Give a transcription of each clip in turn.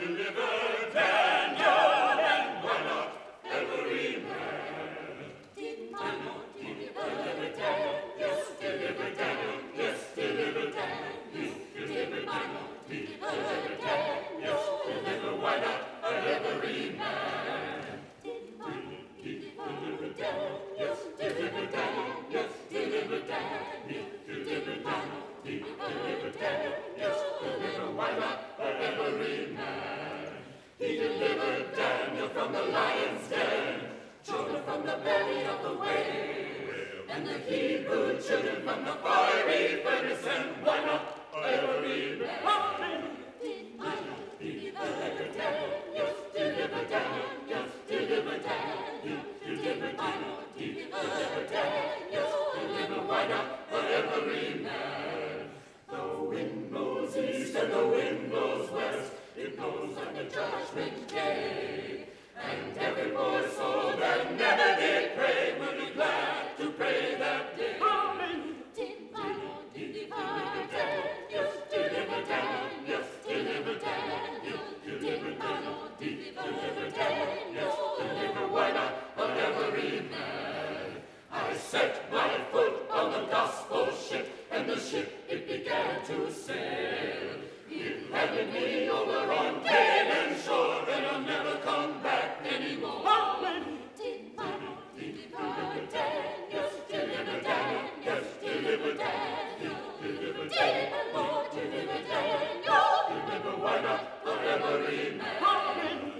delivered the Hebrew children from the fiery furnace, and why not every man? Deliver Daniels, deliver Daniels, deliver Daniels, deliver Daniels, deliver Daniels, deliver why not every man? The wind blows east and the wind blows west, it blows on the judgment day. And every poor soul that never did pray will deliver Daniel, deliver every man. I set my foot on the gospel ship, and the ship it began to sail. It landed me over on Canaan shore, and I'll never come back Deliver Daniel, deliver Daniel, deliver Daniel, deliver Daniel, deliver Daniel, deliver every man. Amen.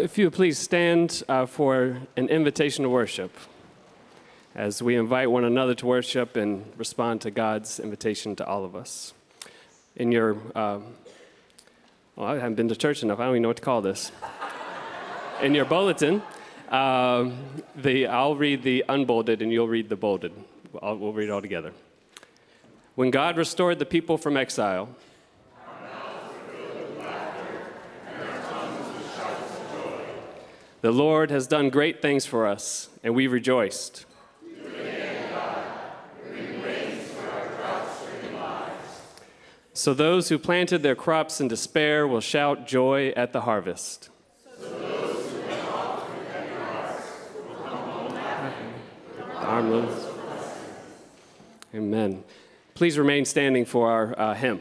if you please stand uh, for an invitation to worship as we invite one another to worship and respond to God's invitation to all of us. In your, uh, well, I haven't been to church enough, I don't even know what to call this. In your bulletin, uh, the, I'll read the unbolded and you'll read the bolded. I'll, we'll read it all together. When God restored the people from exile, The Lord has done great things for us, and we rejoiced. So those who planted their crops in despair will shout joy at the harvest. Amen. Please remain standing for our uh, hymn.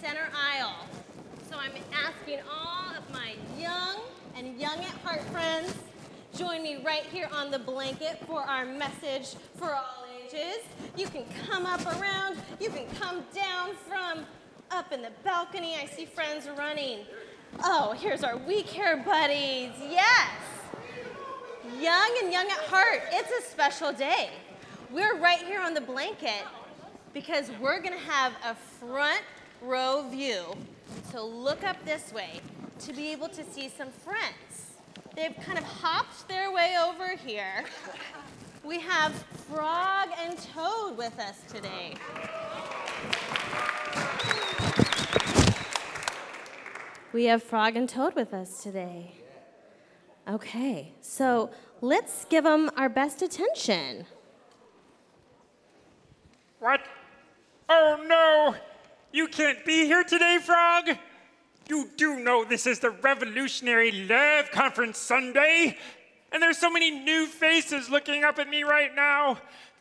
Center aisle. So I'm asking all of my young and young at heart friends, join me right here on the blanket for our message for all ages. You can come up around, you can come down from up in the balcony. I see friends running. Oh, here's our We Care buddies. Yes. Young and young at heart, it's a special day. We're right here on the blanket because we're going to have a front row view to look up this way to be able to see some friends. They've kind of hopped their way over here. We have Frog and Toad with us today. We have Frog and Toad with us today. Okay, so let's give them our best attention. What? Oh no! You can't be here today, Frog! You do know this is the Revolutionary Love Conference Sunday, and there's so many new faces looking up at me right now.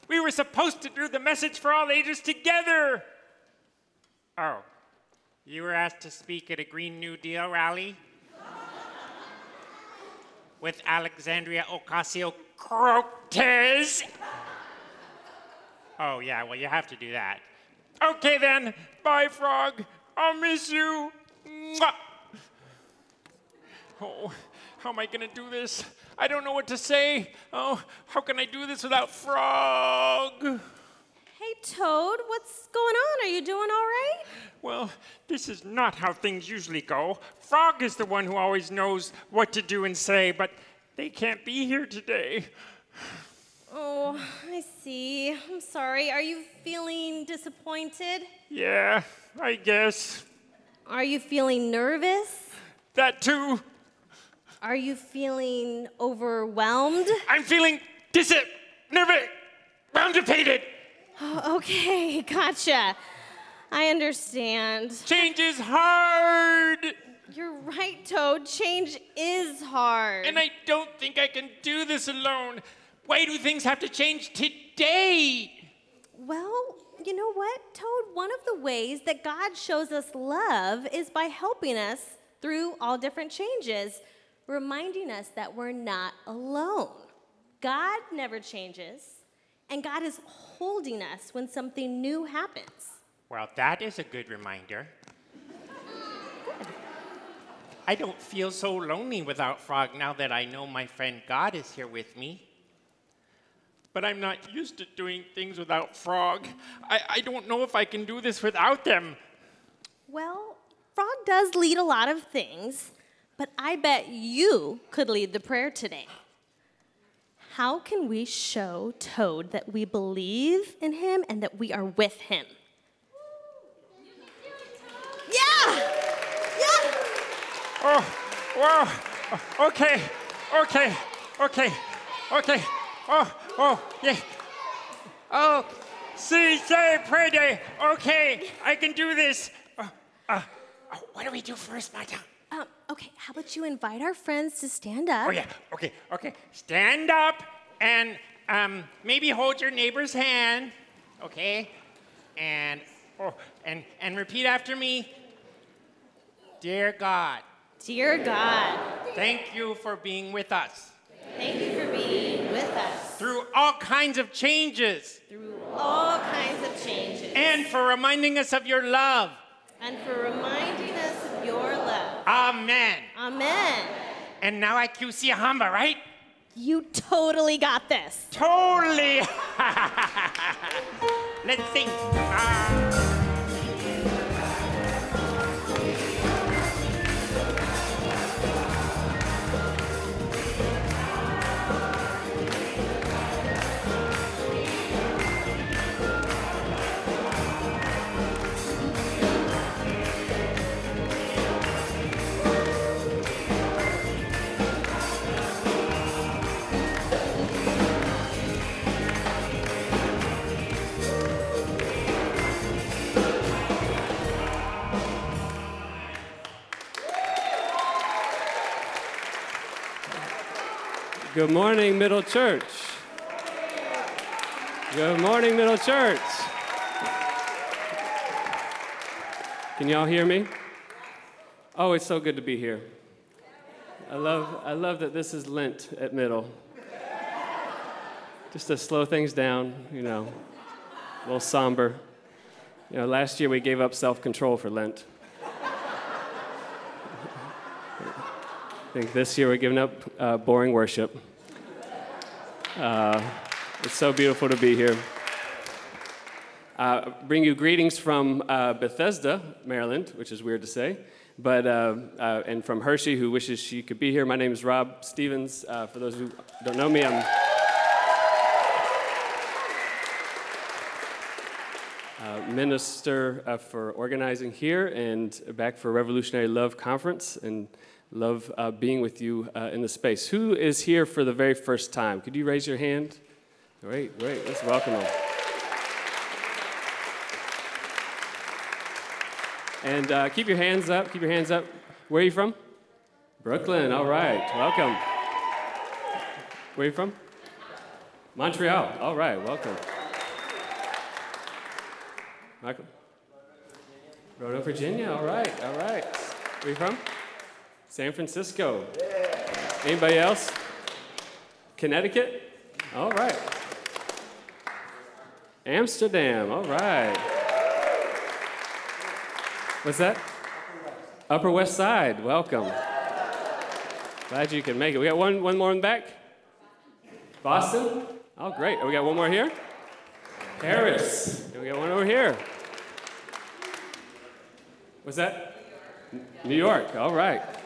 We were supposed to do the message for all ages together. Oh, you were asked to speak at a Green New Deal rally? With Alexandria Ocasio Cortez? Oh, yeah, well, you have to do that. Okay, then. Bye, Frog. I'll miss you. Mwah. Oh, how am I going to do this? I don't know what to say. Oh, how can I do this without Frog? Hey, Toad, what's going on? Are you doing all right? Well, this is not how things usually go. Frog is the one who always knows what to do and say, but they can't be here today. Oh, I see. I'm sorry. Are you feeling disappointed? Yeah, I guess. Are you feeling nervous? That too. Are you feeling overwhelmed? I'm feeling dis nervous, roundipated. Oh, okay, gotcha. I understand. Change is hard. You're right, Toad. Change is hard. And I don't think I can do this alone. Why do things have to change today? Well, you know what, Toad? One of the ways that God shows us love is by helping us through all different changes, reminding us that we're not alone. God never changes, and God is holding us when something new happens. Well, that is a good reminder. good. I don't feel so lonely without Frog now that I know my friend God is here with me. But I'm not used to doing things without Frog. I, I don't know if I can do this without them. Well, Frog does lead a lot of things, but I bet you could lead the prayer today. How can we show Toad that we believe in him and that we are with him? Yeah! Yeah! Oh, wow. Okay, okay, okay, okay. Oh, oh, yeah. Oh, see, say, pray day. Okay, I can do this. Uh, uh, what do we do first, Mata? Um, okay, how about you invite our friends to stand up? Oh, yeah, okay, okay. Stand up and um, maybe hold your neighbor's hand, okay? And, oh, and, and repeat after me. Dear God, Dear God, thank you for being with us thank you for being with us through all kinds of changes through all kinds of changes and for reminding us of your love. and for reminding us of your love. Amen. Amen. And now I cue Siyahamba, right? You totally got this. Totally. Let's sing. Ah. Good morning, Middle Church. Good morning, Middle Church. Can y'all hear me? Oh, it's so good to be here. I love, I love that this is Lent at Middle. Just to slow things down, you know, a little somber. You know, last year we gave up self control for Lent. Think this year we're giving up uh, boring worship. Uh, it's so beautiful to be here. Uh, bring you greetings from uh, Bethesda, Maryland, which is weird to say, but uh, uh and from Hershey, who wishes she could be here. My name is Rob Stevens. Uh, for those who don't know me, I'm uh, minister for organizing here and back for Revolutionary Love Conference, and love being with you in the space. Who is here for the very first time? Could you raise your hand? Great, great. Let's welcome them. And uh, keep your hands up. Keep your hands up. Where are you from? Brooklyn. All right. Welcome. Where are you from? Montreal. All right. Welcome. Michael? Roanoke, Virginia. All right. All right. Where are you from? San Francisco. Anybody else? Connecticut? All right. Amsterdam. All right. What's that? Upper West Side. Welcome. Glad you can make it. We got one, one more in the back. Boston. Oh, great. We got one more here. Paris. We got one over here. What's that? New York. All right.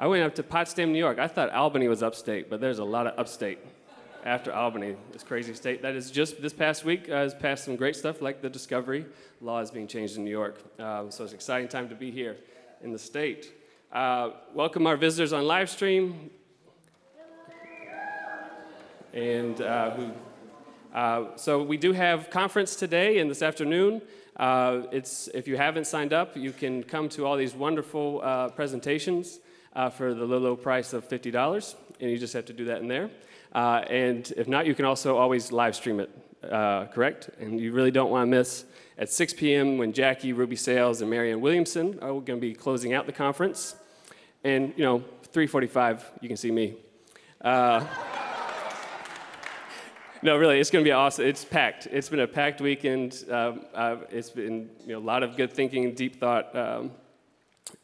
I went up to Potsdam, New York. I thought Albany was upstate, but there's a lot of upstate after Albany, this crazy state that is just this past week uh, has passed some great stuff like the discovery law is being changed in New York. Um, so it's an exciting time to be here in the state. Uh, welcome our visitors on live stream and uh, who. Uh, so we do have conference today and this afternoon. Uh, it's if you haven't signed up, you can come to all these wonderful uh, for the low, low price of fifty dollars, and you just have to do that in there. Uh, and if not, you can also always live stream it, uh, correct? And you really don't want to miss at 6 p.m. when Jackie, Ruby Sales, and Marianne Williamson are going to be closing out the conference. And, you know, 3.45, you can see me. Uh, no, really, it's going to be awesome. It's packed. It's been a packed weekend. Um, uh, it's been you know, a lot of good thinking, deep thought, um,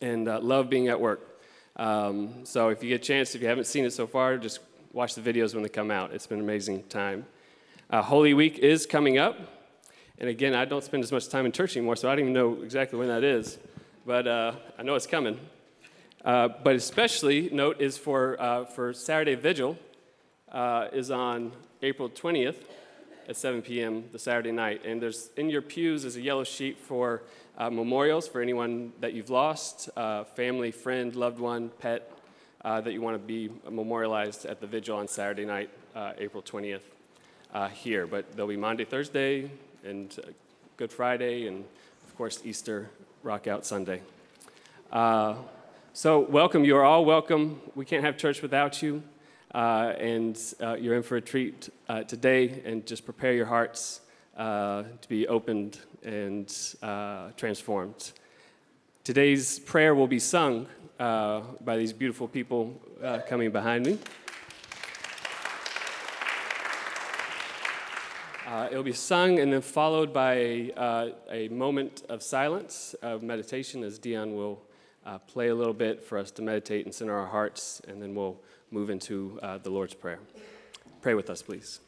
and uh, love being at work. Um, so if you get a chance, if you haven't seen it so far, just watch the videos when they come out. It's been an amazing time. Uh, Holy Week is coming up. And again, I don't spend as much time in church anymore, so I don't even know exactly when that is. But uh, I know it's coming. Uh, but especially note is for, uh, for Saturday Vigil uh, is on April 20th at 7 p.m. the Saturday night. And there's in your pews is a yellow sheet for uh, memorials for anyone that you've lost, family, friend, loved one, pet, uh, that you want to be memorialized at the vigil on Saturday night, uh, April 20th, uh, here. But there'll be Monday, Thursday, and uh, Good Friday, and of course, Easter Rock Out Sunday. Uh, so, welcome. You are all welcome. We can't have church without you. Uh, and you're in for a treat today, and just prepare your hearts to be opened and transformed. Today's prayer will be sung uh, by these beautiful people uh, coming behind me. Uh, it'll be sung and then followed by uh, a moment of silence, of meditation, as Dion will uh, play a little bit for us to meditate and center our hearts, and then we'll move into uh, the Lord's Prayer. Pray with us, please.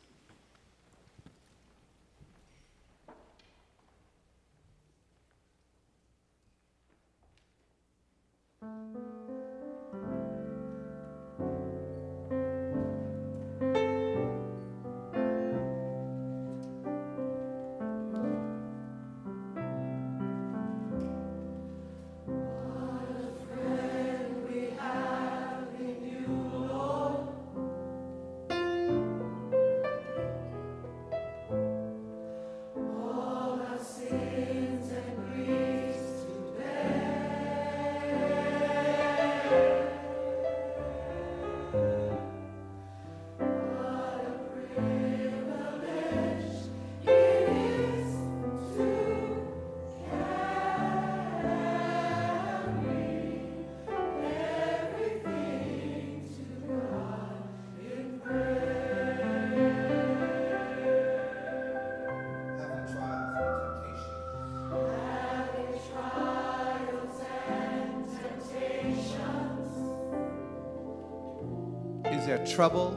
Trouble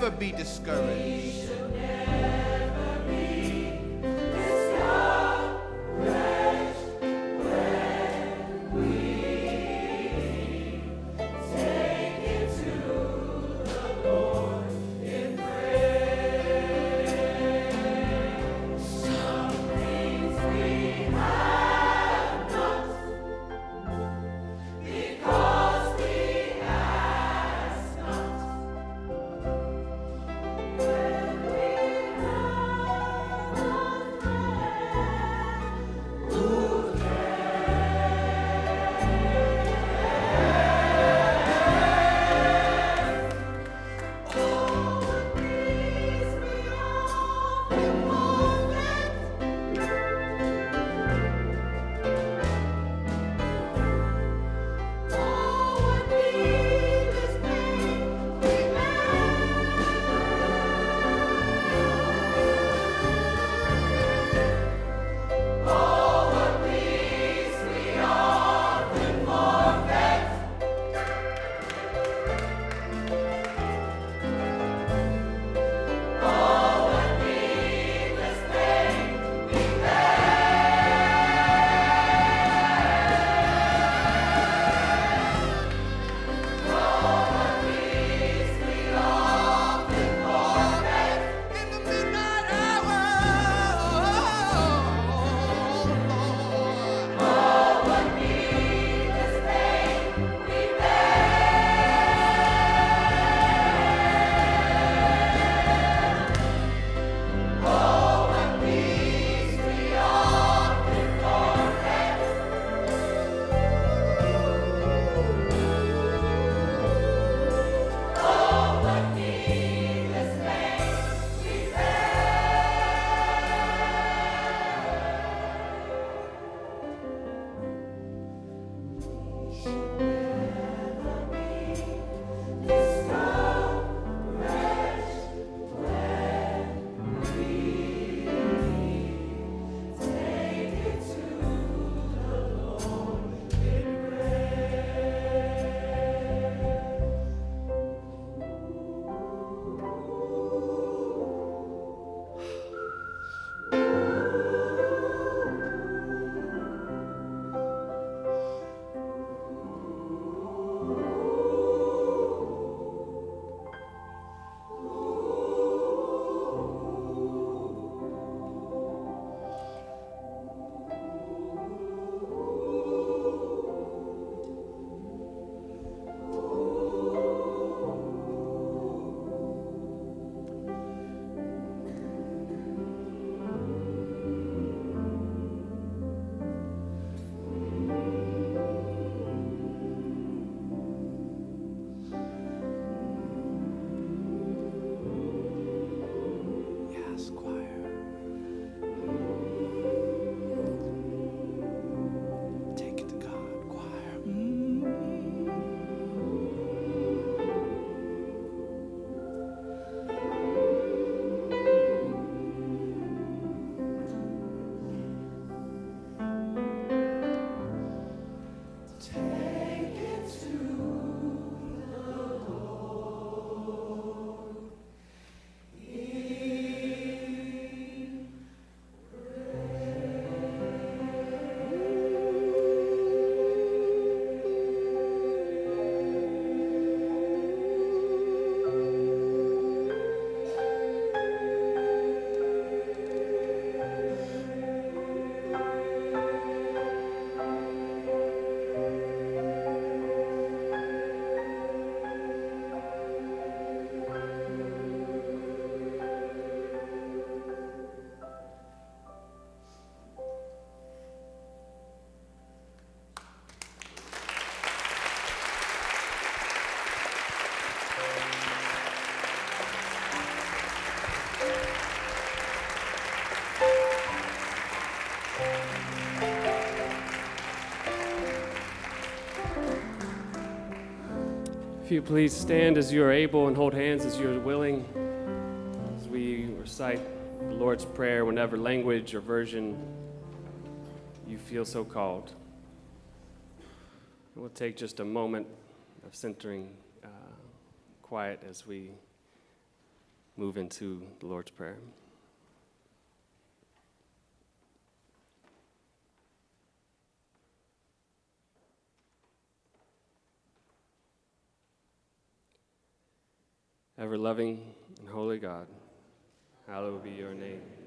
never be discouraged. If you please stand as you are able and hold hands as you are willing as we recite the Lord's Prayer, whenever language or version you feel so called. We'll take just a moment of centering uh, quiet as we move into the Lord's Prayer. Loving and holy God, hallowed be your name.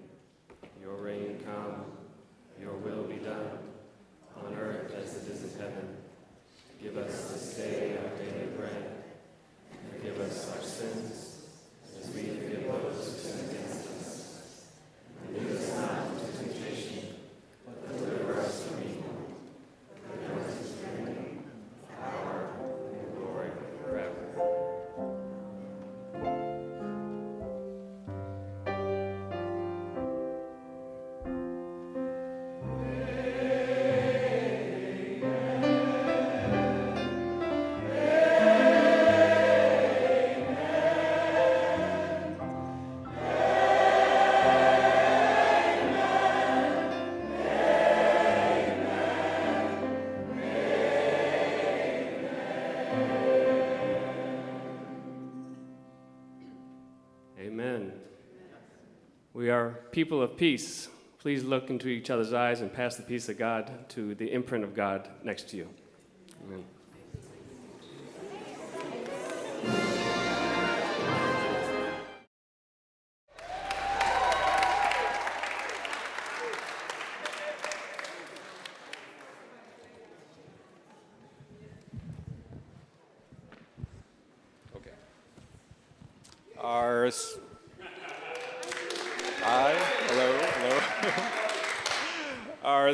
Are people of peace. Please look into each other's eyes and pass the peace of God to the imprint of God next to you.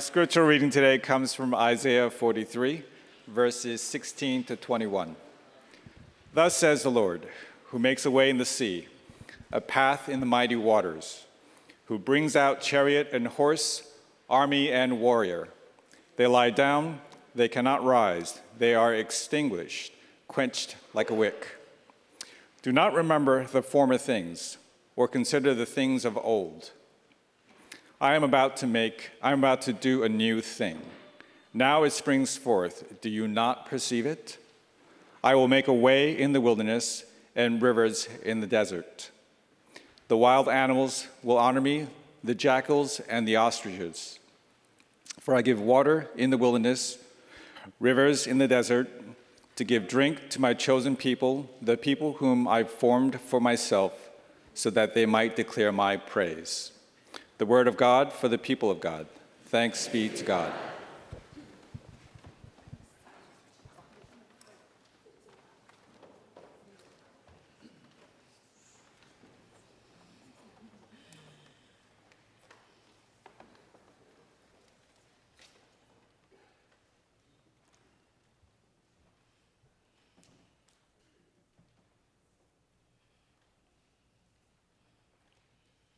Our scriptural reading today comes from Isaiah 43, verses 16 to 21. Thus says the Lord, who makes a way in the sea, a path in the mighty waters, who brings out chariot and horse, army and warrior. They lie down, they cannot rise, they are extinguished, quenched like a wick. Do not remember the former things, or consider the things of old. I am about to make, I am about to do a new thing. Now it springs forth. Do you not perceive it? I will make a way in the wilderness and rivers in the desert. The wild animals will honor me, the jackals and the ostriches. For I give water in the wilderness, rivers in the desert, to give drink to my chosen people, the people whom I formed for myself, so that they might declare my praise. The word of God for the people of God. Thanks be to God.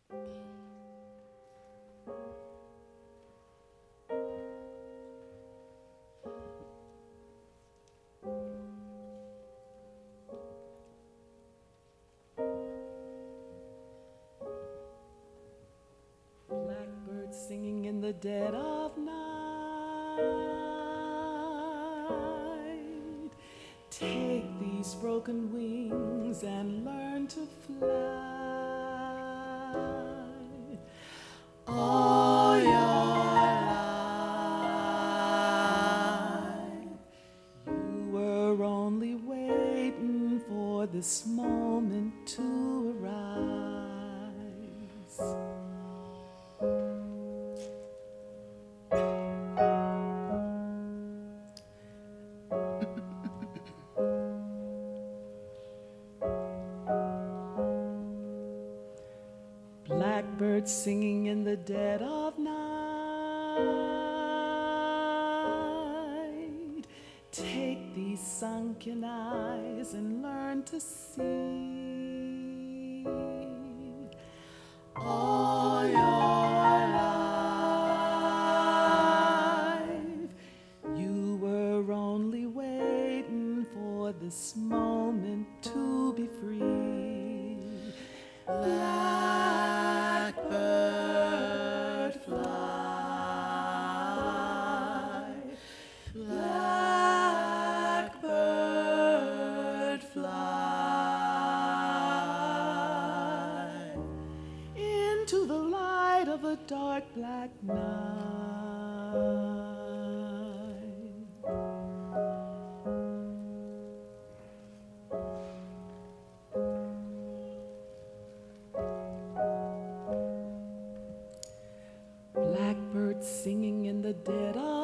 Blackbird the dead of night. Take these broken wings and learn to fly. Singing in the dead of night. Take these sunken eyes and learn to see. Singing in the dead of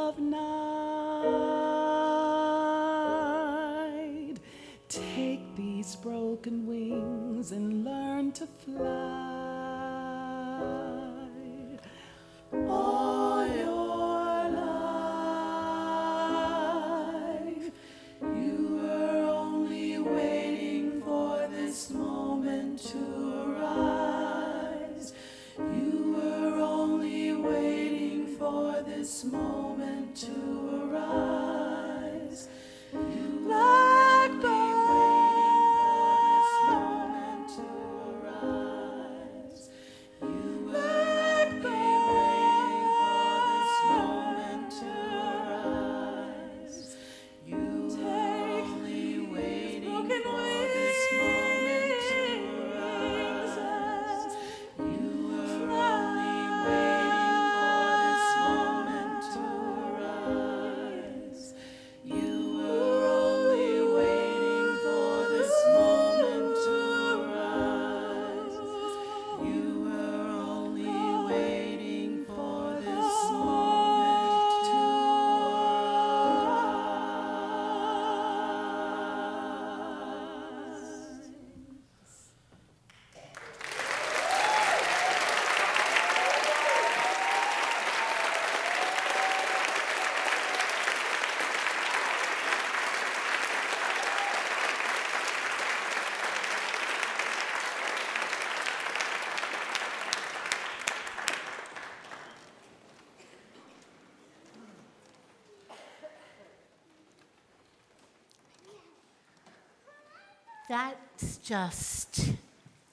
That's just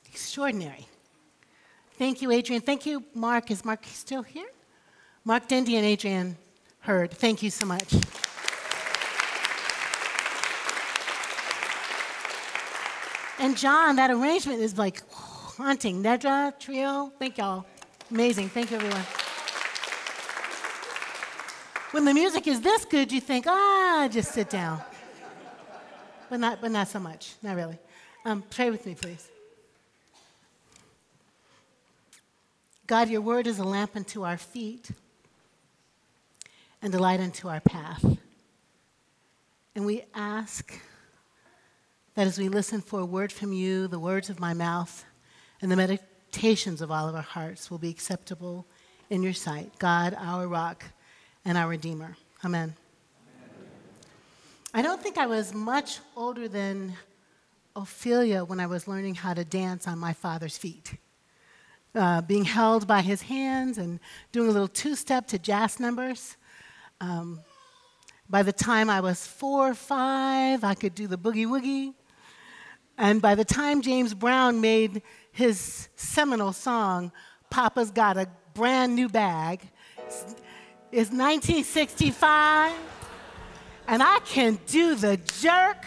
extraordinary. Thank you, Adrian. Thank you, Mark. Is Mark still here? Mark Dendy and Adrian Heard. Thank you so much. And John, that arrangement is like haunting. Nedra, trio, thank y'all. Amazing. Thank you, everyone. When the music is this good, you think, ah, just sit down but not, but not so much. Not really. Um, pray with me, please. God, your word is a lamp unto our feet and a light unto our path. And we ask that as we listen for a word from you, the words of my mouth and the meditations of all of our hearts will be acceptable in your sight. God, our rock and our redeemer. Amen. I don't think I was much older than Ophelia when I was learning how to dance on my father's feet. Uh, being held by his hands and doing a little two step to jazz numbers. Um, by the time I was four or five, I could do the boogie woogie. And by the time James Brown made his seminal song, Papa's Got a Brand New Bag, it's 1965 and I can do the jerk.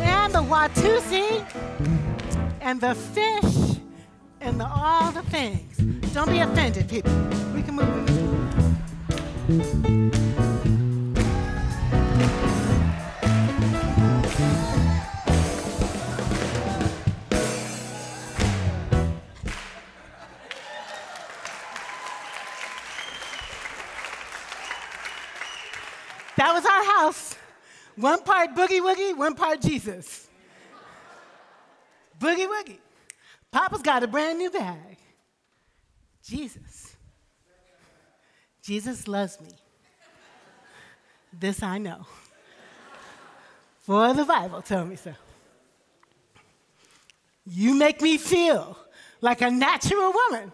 And the Watusi, and the fish, and the, all the things. Don't be offended, people. We can move. That was our house. One part boogie woogie, one part Jesus. Boogie woogie. Papa's got a brand new bag. Jesus. Jesus loves me. This I know. For the Bible told me so. You make me feel like a natural woman.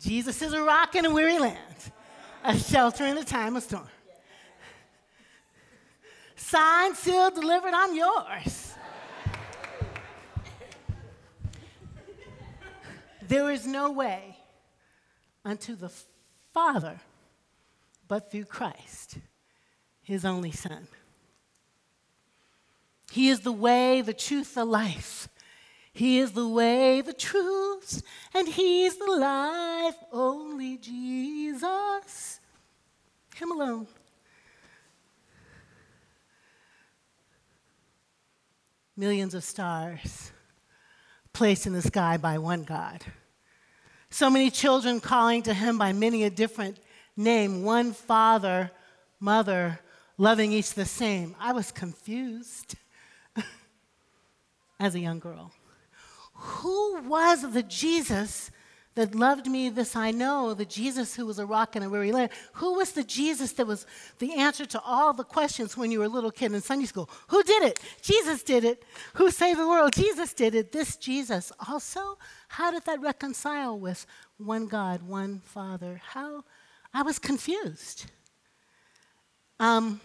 Jesus is a rock in a weary land, a shelter in a time of storm. Signed, sealed, delivered, I'm yours. there is no way unto the Father but through Christ, his only Son. He is the way, the truth, the life. He is the way, the truth, and He's the life. Only Jesus, Him alone. Millions of stars placed in the sky by one God. So many children calling to Him by many a different name, one father, mother, loving each the same. I was confused as a young girl. Who was the Jesus that loved me? This I know, the Jesus who was a rock in a weary land. Who was the Jesus that was the answer to all the questions when you were a little kid in Sunday school? Who did it? Jesus did it. Who saved the world? Jesus did it. This Jesus also. How did that reconcile with one God, one Father? How? I was confused. Um,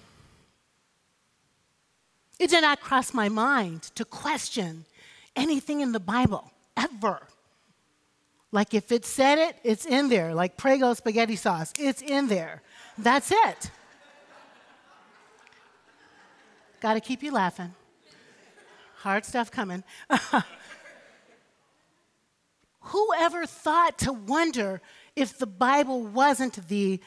it did not cross my mind to question anything in the Bible, ever. Like if it said it, it's in there. Like Prego spaghetti sauce, it's in there. That's it. Got to keep you laughing. Hard stuff coming. Whoever thought to wonder if the Bible wasn't the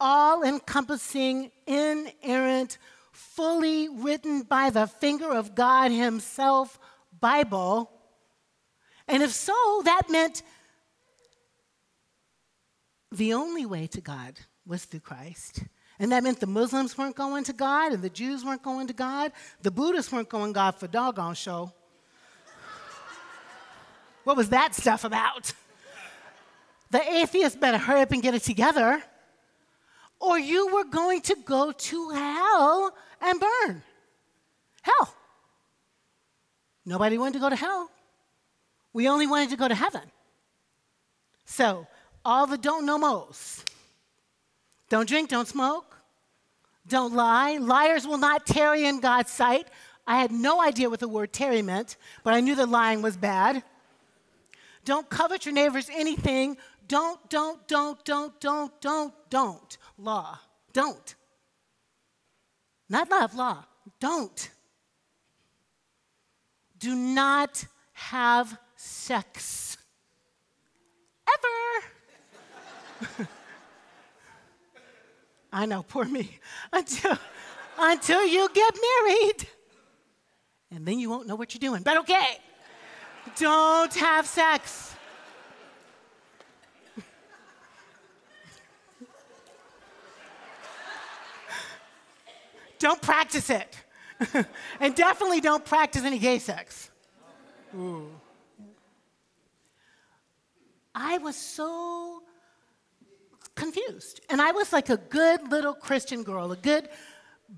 all encompassing, inerrant, fully written by the finger of God Himself Bible? And if so, that meant the only way to God was through Christ. And that meant the Muslims weren't going to God, and the Jews weren't going to God, the Buddhists weren't going to God for doggone show. what was that stuff about? The atheists better hurry up and get it together, or you were going to go to hell and burn. Hell. Nobody wanted to go to hell. We only wanted to go to heaven. So, all the don't know mo's. Don't drink, don't smoke, don't lie. Liars will not tarry in God's sight. I had no idea what the word tarry meant, but I knew that lying was bad. Don't covet your neighbor's anything. Don't, don't, don't, don't, don't, don't, don't. Law. Don't. Not love, law. Don't. Do not have sex. Ever. I know, poor me. Until, until you get married. And then you won't know what you're doing. But okay. Don't have sex. don't practice it. and definitely don't practice any gay sex. Ooh. I was so confused. And I was like a good little Christian girl, a good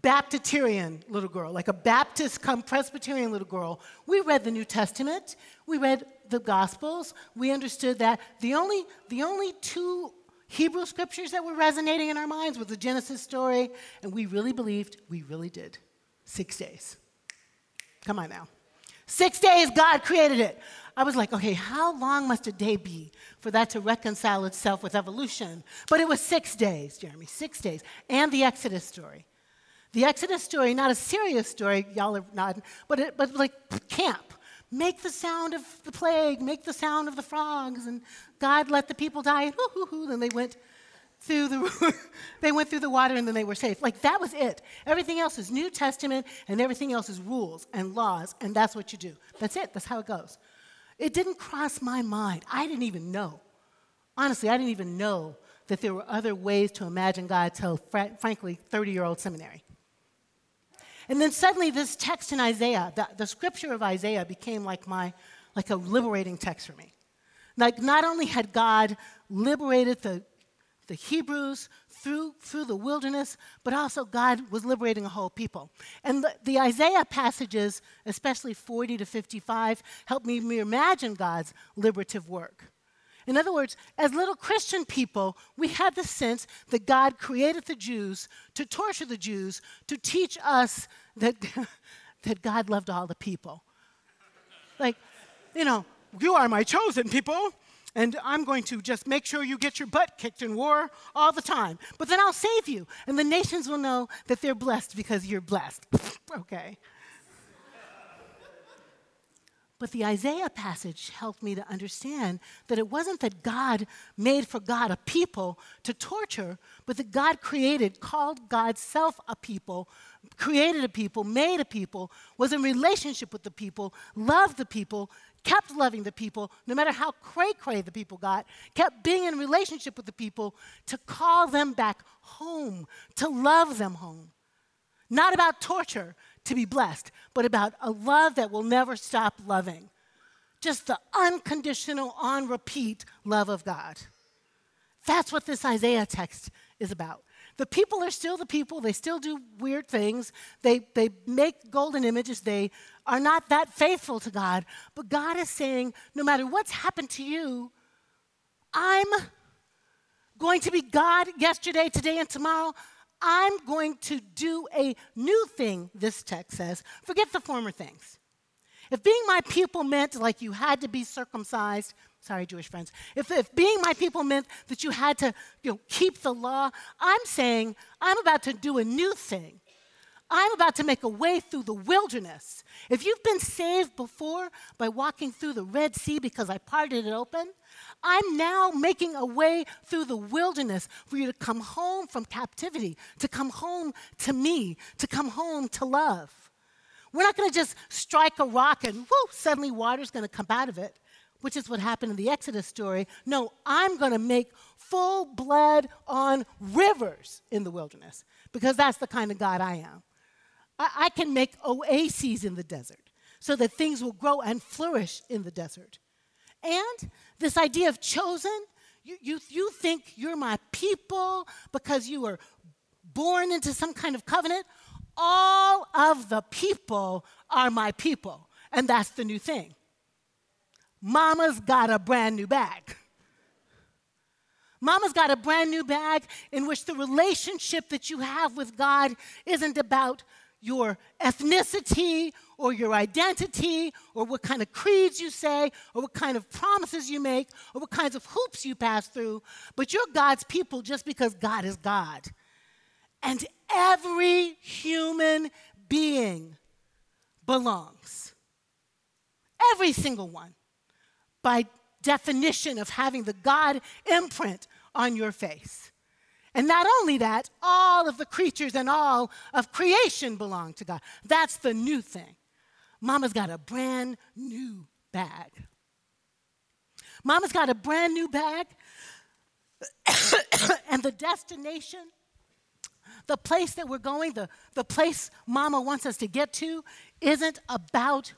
Baptitarian little girl, like a Baptist come Presbyterian little girl. We read the New Testament, we read the Gospels, we understood that the only, the only two Hebrew scriptures that were resonating in our minds was the Genesis story, and we really believed, we really did. Six days. Come on now. Six days, God created it. I was like, okay, how long must a day be for that to reconcile itself with evolution? But it was six days, Jeremy, six days. And the Exodus story. The Exodus story, not a serious story, y'all are nodding, but, it, but like camp. Make the sound of the plague, make the sound of the frogs, and God let the people die, and then they went through the they went through the water and then they were safe. Like that was it. Everything else is New Testament and everything else is rules and laws, and that's what you do. That's it. That's how it goes. It didn't cross my mind. I didn't even know. Honestly, I didn't even know that there were other ways to imagine God till, fr- frankly, 30 year old seminary. And then suddenly, this text in Isaiah, the, the scripture of Isaiah, became like my, like a liberating text for me. Like, not only had God liberated the, the Hebrews through, through the wilderness, but also God was liberating a whole people. And the, the Isaiah passages, especially 40 to 55, help me imagine God's liberative work. In other words, as little Christian people, we had the sense that God created the Jews to torture the Jews, to teach us that, that God loved all the people. Like, you know, you are my chosen people, and I'm going to just make sure you get your butt kicked in war all the time. But then I'll save you, and the nations will know that they're blessed because you're blessed. okay. But the Isaiah passage helped me to understand that it wasn't that God made for God a people to torture, but that God created, called God's self a people, created a people, made a people, was in relationship with the people, loved the people, kept loving the people, no matter how cray cray the people got, kept being in relationship with the people to call them back home, to love them home. Not about torture to be blessed, but about a love that will never stop loving. Just the unconditional, on repeat love of God. That's what this Isaiah text is about. The people are still the people. They still do weird things. They, they make golden images. They are not that faithful to God. But God is saying no matter what's happened to you, I'm going to be God yesterday, today, and tomorrow. I'm going to do a new thing, this text says. Forget the former things. If being my people meant like you had to be circumcised, sorry, Jewish friends, if, if being my people meant that you had to you know, keep the law, I'm saying I'm about to do a new thing. I'm about to make a way through the wilderness. If you've been saved before by walking through the Red Sea because I parted it open, I'm now making a way through the wilderness for you to come home from captivity, to come home to me, to come home to love. We're not going to just strike a rock and whoo, suddenly water's going to come out of it, which is what happened in the Exodus story. No, I'm going to make full blood on rivers in the wilderness because that's the kind of God I am. I, I can make oases in the desert so that things will grow and flourish in the desert. And this idea of chosen, you, you, you think you're my people because you were born into some kind of covenant. All of the people are my people. And that's the new thing. Mama's got a brand new bag. Mama's got a brand new bag in which the relationship that you have with God isn't about your ethnicity or your identity or what kind of creeds you say or what kind of promises you make or what kinds of hoops you pass through, but you're God's people just because God is God. And every human being belongs. Every single one. By definition of having the God imprint on your face. And not only that, all of the creatures and all of creation belong to God. That's the new thing. Mama's got a brand new bag. Mama's got a brand new bag, and the destination, the place that we're going, the, the place Mama wants us to get to, isn't about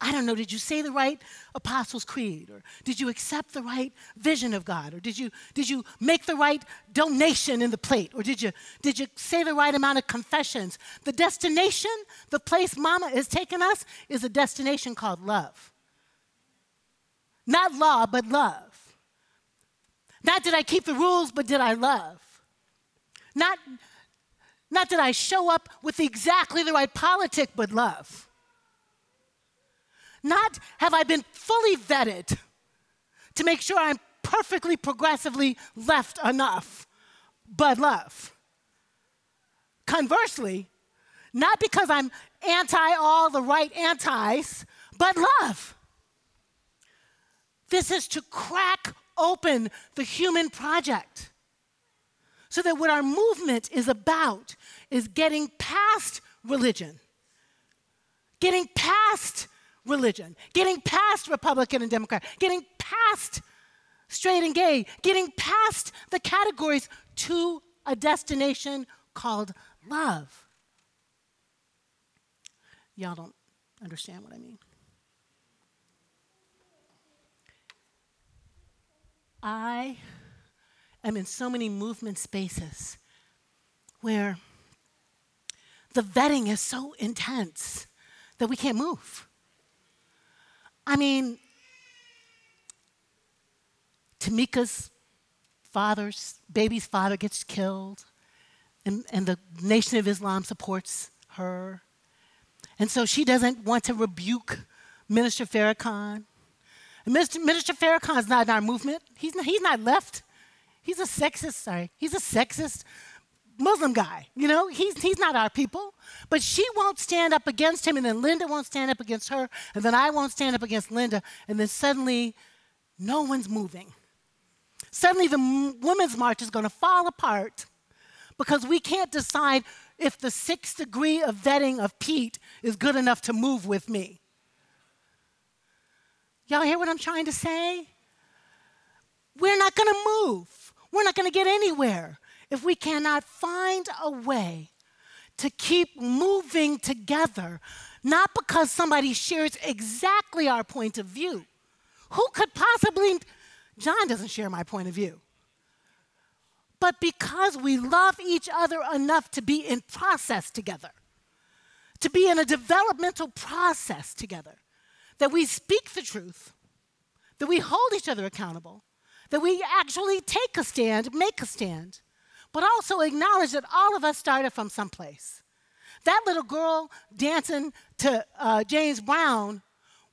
I don't know, did you say the right Apostles' Creed? Or did you accept the right vision of God? Or did you, did you make the right donation in the plate? Or did you, did you say the right amount of confessions? The destination, the place Mama is taking us, is a destination called love. Not law, but love. Not did I keep the rules, but did I love? Not, not did I show up with exactly the right politic, but love. Not have I been fully vetted to make sure I'm perfectly progressively left enough, but love. Conversely, not because I'm anti all the right antis, but love. This is to crack open the human project so that what our movement is about is getting past religion, getting past religion, getting past Republican and Democrat, getting past straight and gay, getting past the categories to a destination called love. Y'all don't understand what I mean. I am in so many movement spaces where the vetting is so intense that we can't move. I mean, Tamika's father's baby's father gets killed, and, and the Nation of Islam supports her. And so she doesn't want to rebuke Minister Farrakhan. And Minister, Minister is not in our movement. He's not, he's not left. He's a sexist, sorry. He's a sexist Muslim guy. You know, he's, he's not our people. But she won't stand up against him, and then Linda won't stand up against her, and then I won't stand up against Linda, and then suddenly no one's moving. Suddenly the women's march is going to fall apart because we can't decide if the sixth degree of vetting of Pete is good enough to move with me. Y'all hear what I'm trying to say? We're not going to move. We're not going to get anywhere if we cannot find a way to keep moving together, not because somebody shares exactly our point of view. Who could possibly, John doesn't share my point of view. But because we love each other enough to be in process together, to be in a developmental process together, that we speak the truth, that we hold each other accountable, that we actually take a stand, make a stand, but also acknowledge that all of us started from someplace. That little girl dancing to uh, James Brown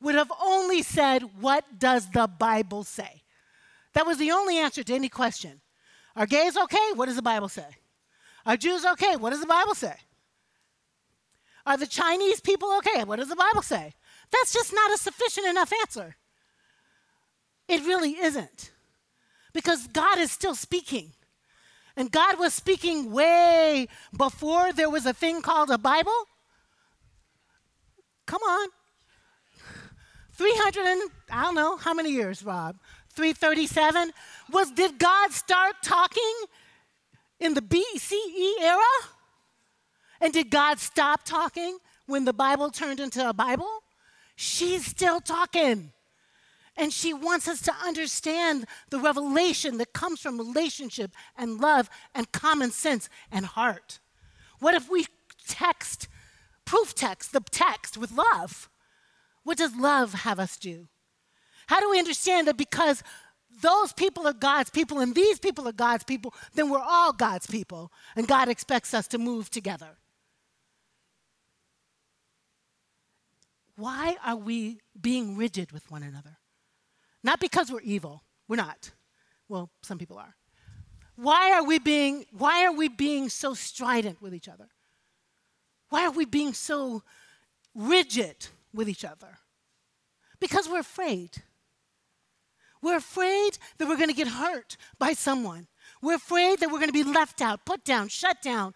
would have only said, What does the Bible say? That was the only answer to any question. Are gays okay? What does the Bible say? Are Jews okay? What does the Bible say? Are the Chinese people okay? What does the Bible say? That's just not a sufficient enough answer. It really isn't. Because God is still speaking. And God was speaking way before there was a thing called a Bible. Come on. 300 and I don't know how many years, Rob? 337? Was did God start talking in the BCE era? And did God stop talking when the Bible turned into a Bible? She's still talking. And she wants us to understand the revelation that comes from relationship and love and common sense and heart. What if we text, proof text, the text with love? What does love have us do? How do we understand that because those people are God's people and these people are God's people, then we're all God's people, and God expects us to move together? Why are we being rigid with one another? Not because we're evil. We're not. Well, some people are. Why are we being why are we being so strident with each other? Why are we being so rigid with each other? Because we're afraid. We're afraid that we're going to get hurt by someone. We're afraid that we're going to be left out, put down, shut down,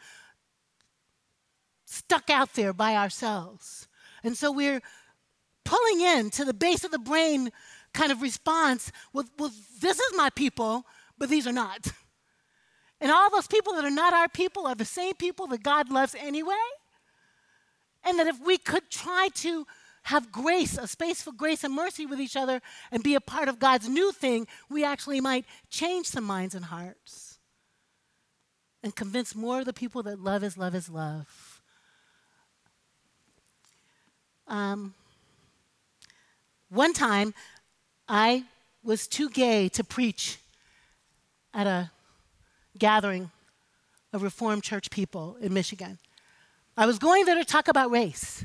stuck out there by ourselves. And so we're pulling in to the base of the brain kind of response well, well, this is my people, but these are not. And all those people that are not our people are the same people that God loves anyway. And that if we could try to have grace, a space for grace and mercy with each other, and be a part of God's new thing, we actually might change some minds and hearts and convince more of the people that love is love is love. Um, one time, I was too gay to preach at a gathering of Reformed church people in Michigan. I was going there to talk about race.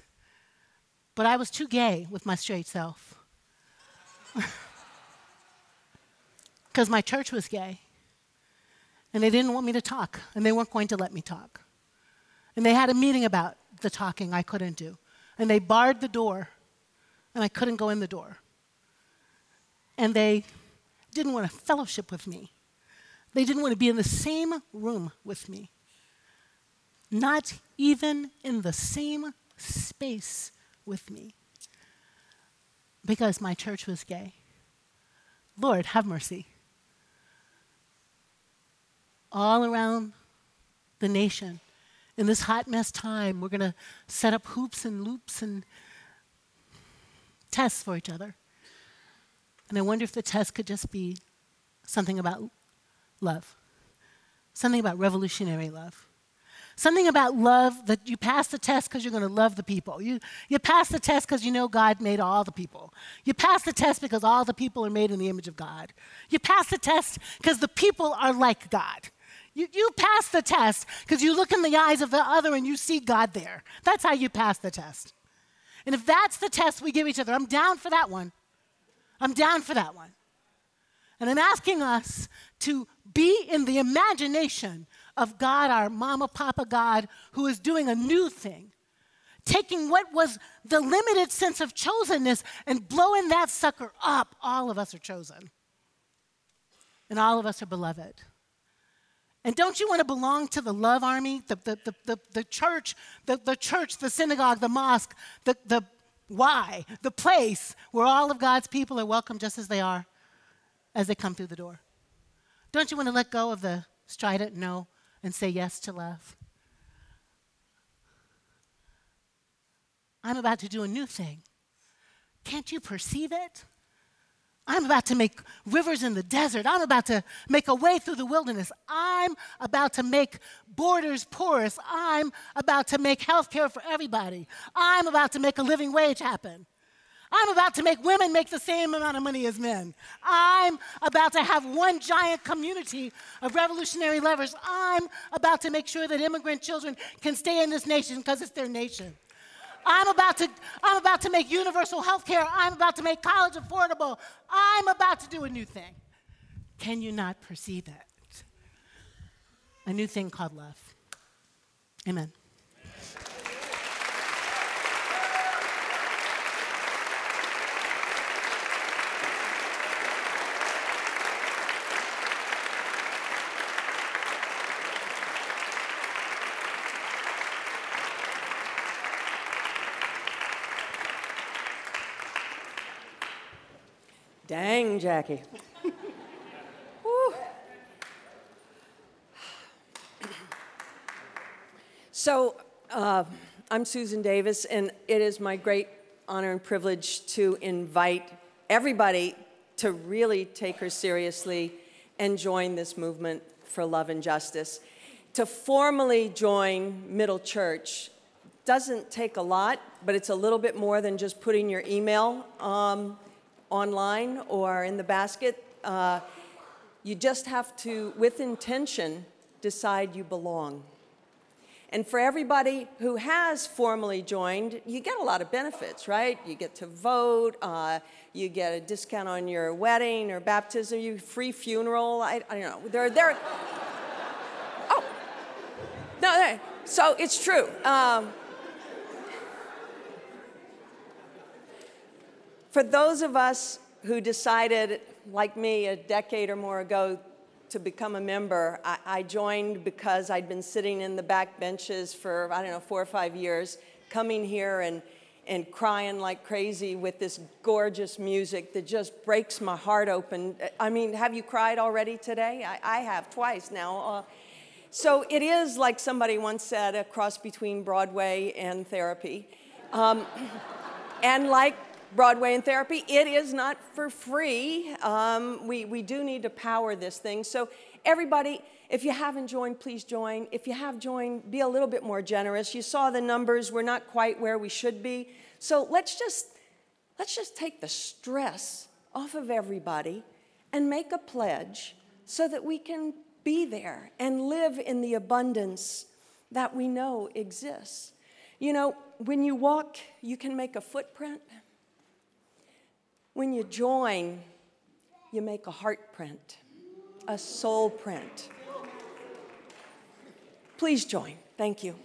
But I was too gay with my straight self. Because my church was gay. And they didn't want me to talk, and they weren't going to let me talk. And they had a meeting about the talking I couldn't do. And they barred the door, and I couldn't go in the door. And they didn't want to fellowship with me. They didn't want to be in the same room with me. Not even in the same space with me because my church was gay. Lord, have mercy. All around the nation, in this hot mess time, we're going to set up hoops and loops and tests for each other. And I wonder if the test could just be something about love, something about revolutionary love, Something about love that you pass the test because you're going to love the people. You, you pass the test because you know God made all the people. You pass the test because all the people are made in the image of God. You pass the test because the people are like God. You, you pass the test because you look in the eyes of the other and you see God there. That's how you pass the test. And if that's the test we give each other, I'm down for that one. I'm down for that one. And I'm asking us to be in the imagination of God, our mama, papa God, who is doing a new thing. Taking what was the limited sense of chosenness and blowing that sucker up. All of us are chosen. And all of us are beloved. And don't you want to belong to the love army, the, the, the, the, church, the, the church, the synagogue, the mosque, the, the why, the place where all of God's people are welcome just as they are as they come through the door? Don't you want to let go of the strident no and say yes to love? I'm about to do a new thing. Can't you perceive it? I'm about to make rivers in the desert. I'm about to make a way through the wilderness. I'm about to make borders porous. I'm about to make health care for everybody. I'm about to make a living wage happen. I'm about to make women make the same amount of money as men. I'm about to have one giant community of revolutionary lovers. I'm about to make sure that immigrant children can stay in this nation because it's their nation. I'm about to I'm about to make universal health care. I'm about to make college affordable. I'm about to do a new thing. Can you not perceive it? A new thing called love. Amen. Dang, Jackie. So, uh, I'm Susan Davis, and it is my great honor and privilege to invite everybody to really take her seriously and join this movement for love and justice. To formally join Middle Church doesn't take a lot, but it's a little bit more than just putting your email um, online or in the basket. Uh, you just have to, with intention, decide you belong. And for everybody who has formally joined, you get a lot of benefits, right? You get to vote, uh, you get a discount on your wedding or baptism, you free funeral. I, I don't know. They're, they're oh, no, so it's true. Um, For those of us who decided, like me, a decade or more ago, to become a member, I, I, joined because I'd been sitting in the back benches for, I don't know, four or five years, coming here and, and crying like crazy with this gorgeous music that just breaks my heart open. I mean, have you cried already today? I, I have twice now. Uh, so it is, like somebody once said, a cross between Broadway and therapy. Um, and like Broadway and therapy. It is not for free. Um, we, we do need to power this thing. So, everybody, if you haven't joined, please join. If you have joined, be a little bit more generous. You saw the numbers, we're not quite where we should be. So, let's just, let's just take the stress off of everybody and make a pledge so that we can be there and live in the abundance that we know exists. You know, when you walk, you can make a footprint. When you join, you make a heart print, a soul print. Please join. Thank you.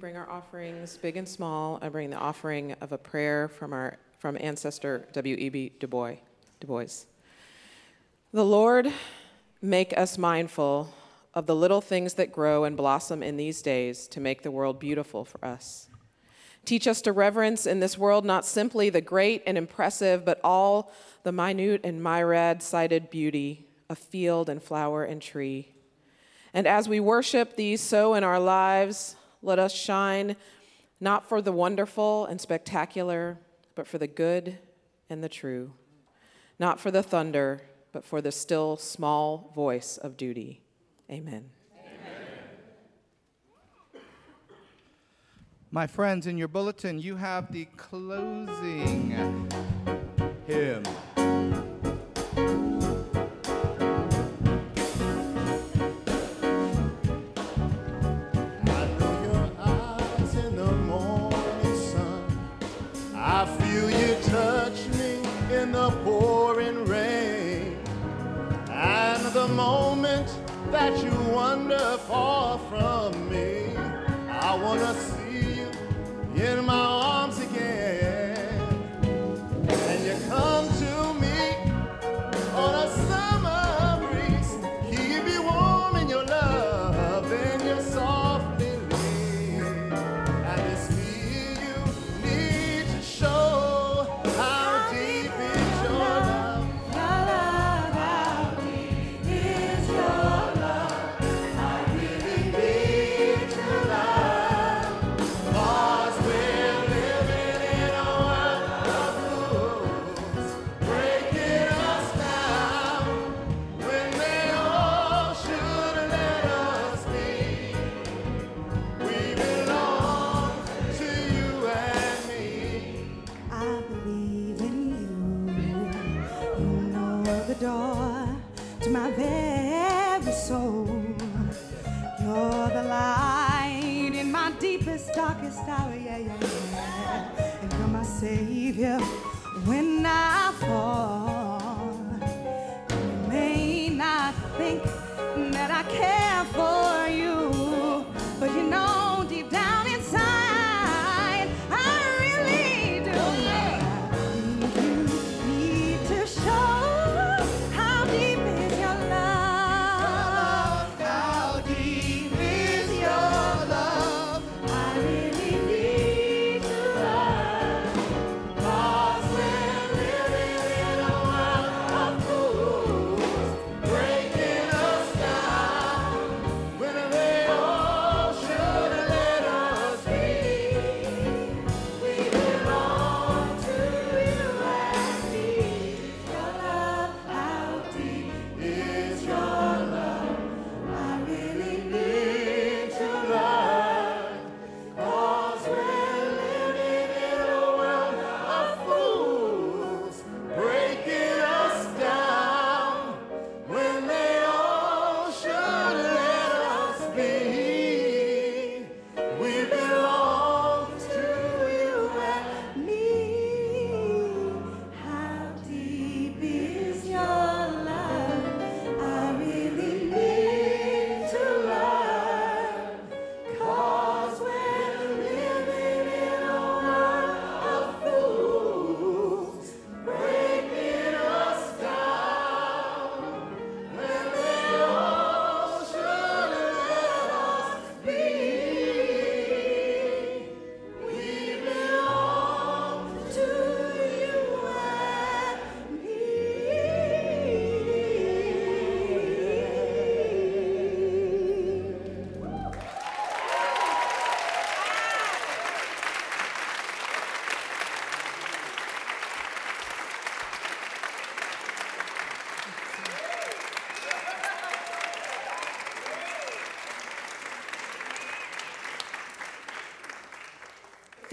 Bring our offerings, big and small, I bring the offering of a prayer from our from ancestor W.E.B. Du Bois. Du Bois. The Lord make us mindful of the little things that grow and blossom in these days to make the world beautiful for us. Teach us to reverence in this world not simply the great and impressive, but all the minute and myriad sided beauty of field and flower and tree. And as we worship these so in our lives, let us shine not for the wonderful and spectacular, but for the good and the true. Not for the thunder, but for the still small voice of duty. Amen. My friends, in your bulletin, you have the closing hymn. Moment that you wander far from me, I wanna see you in my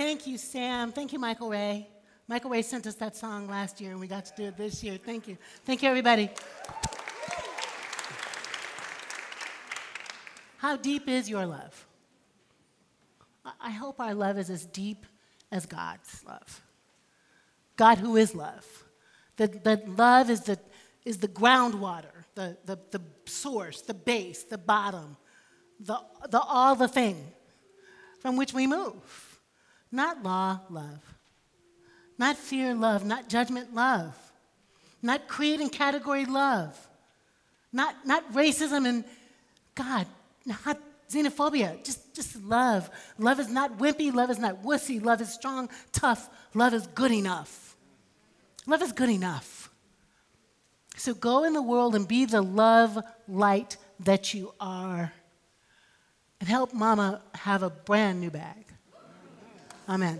Thank you, Sam. Thank you, Michael Ray. Michael Ray sent us that song last year, and we got to do it this year. Thank you. Thank you, everybody. How deep is your love? I- hope our love is as deep as God's love. God, who is love. That, that love is the, is the groundwater, the, the, the source, the base, the bottom, the, the all the thing from which we move. Not law, love. Not fear, love. Not judgment, love. Not creed and category, love. Not, not racism and God, not xenophobia, just, just love. Love is not wimpy, love is not wussy, love is strong, tough, love is good enough. Love is good enough. So go in the world and be the love light that you are. And help mama have a brand new bag. Amen.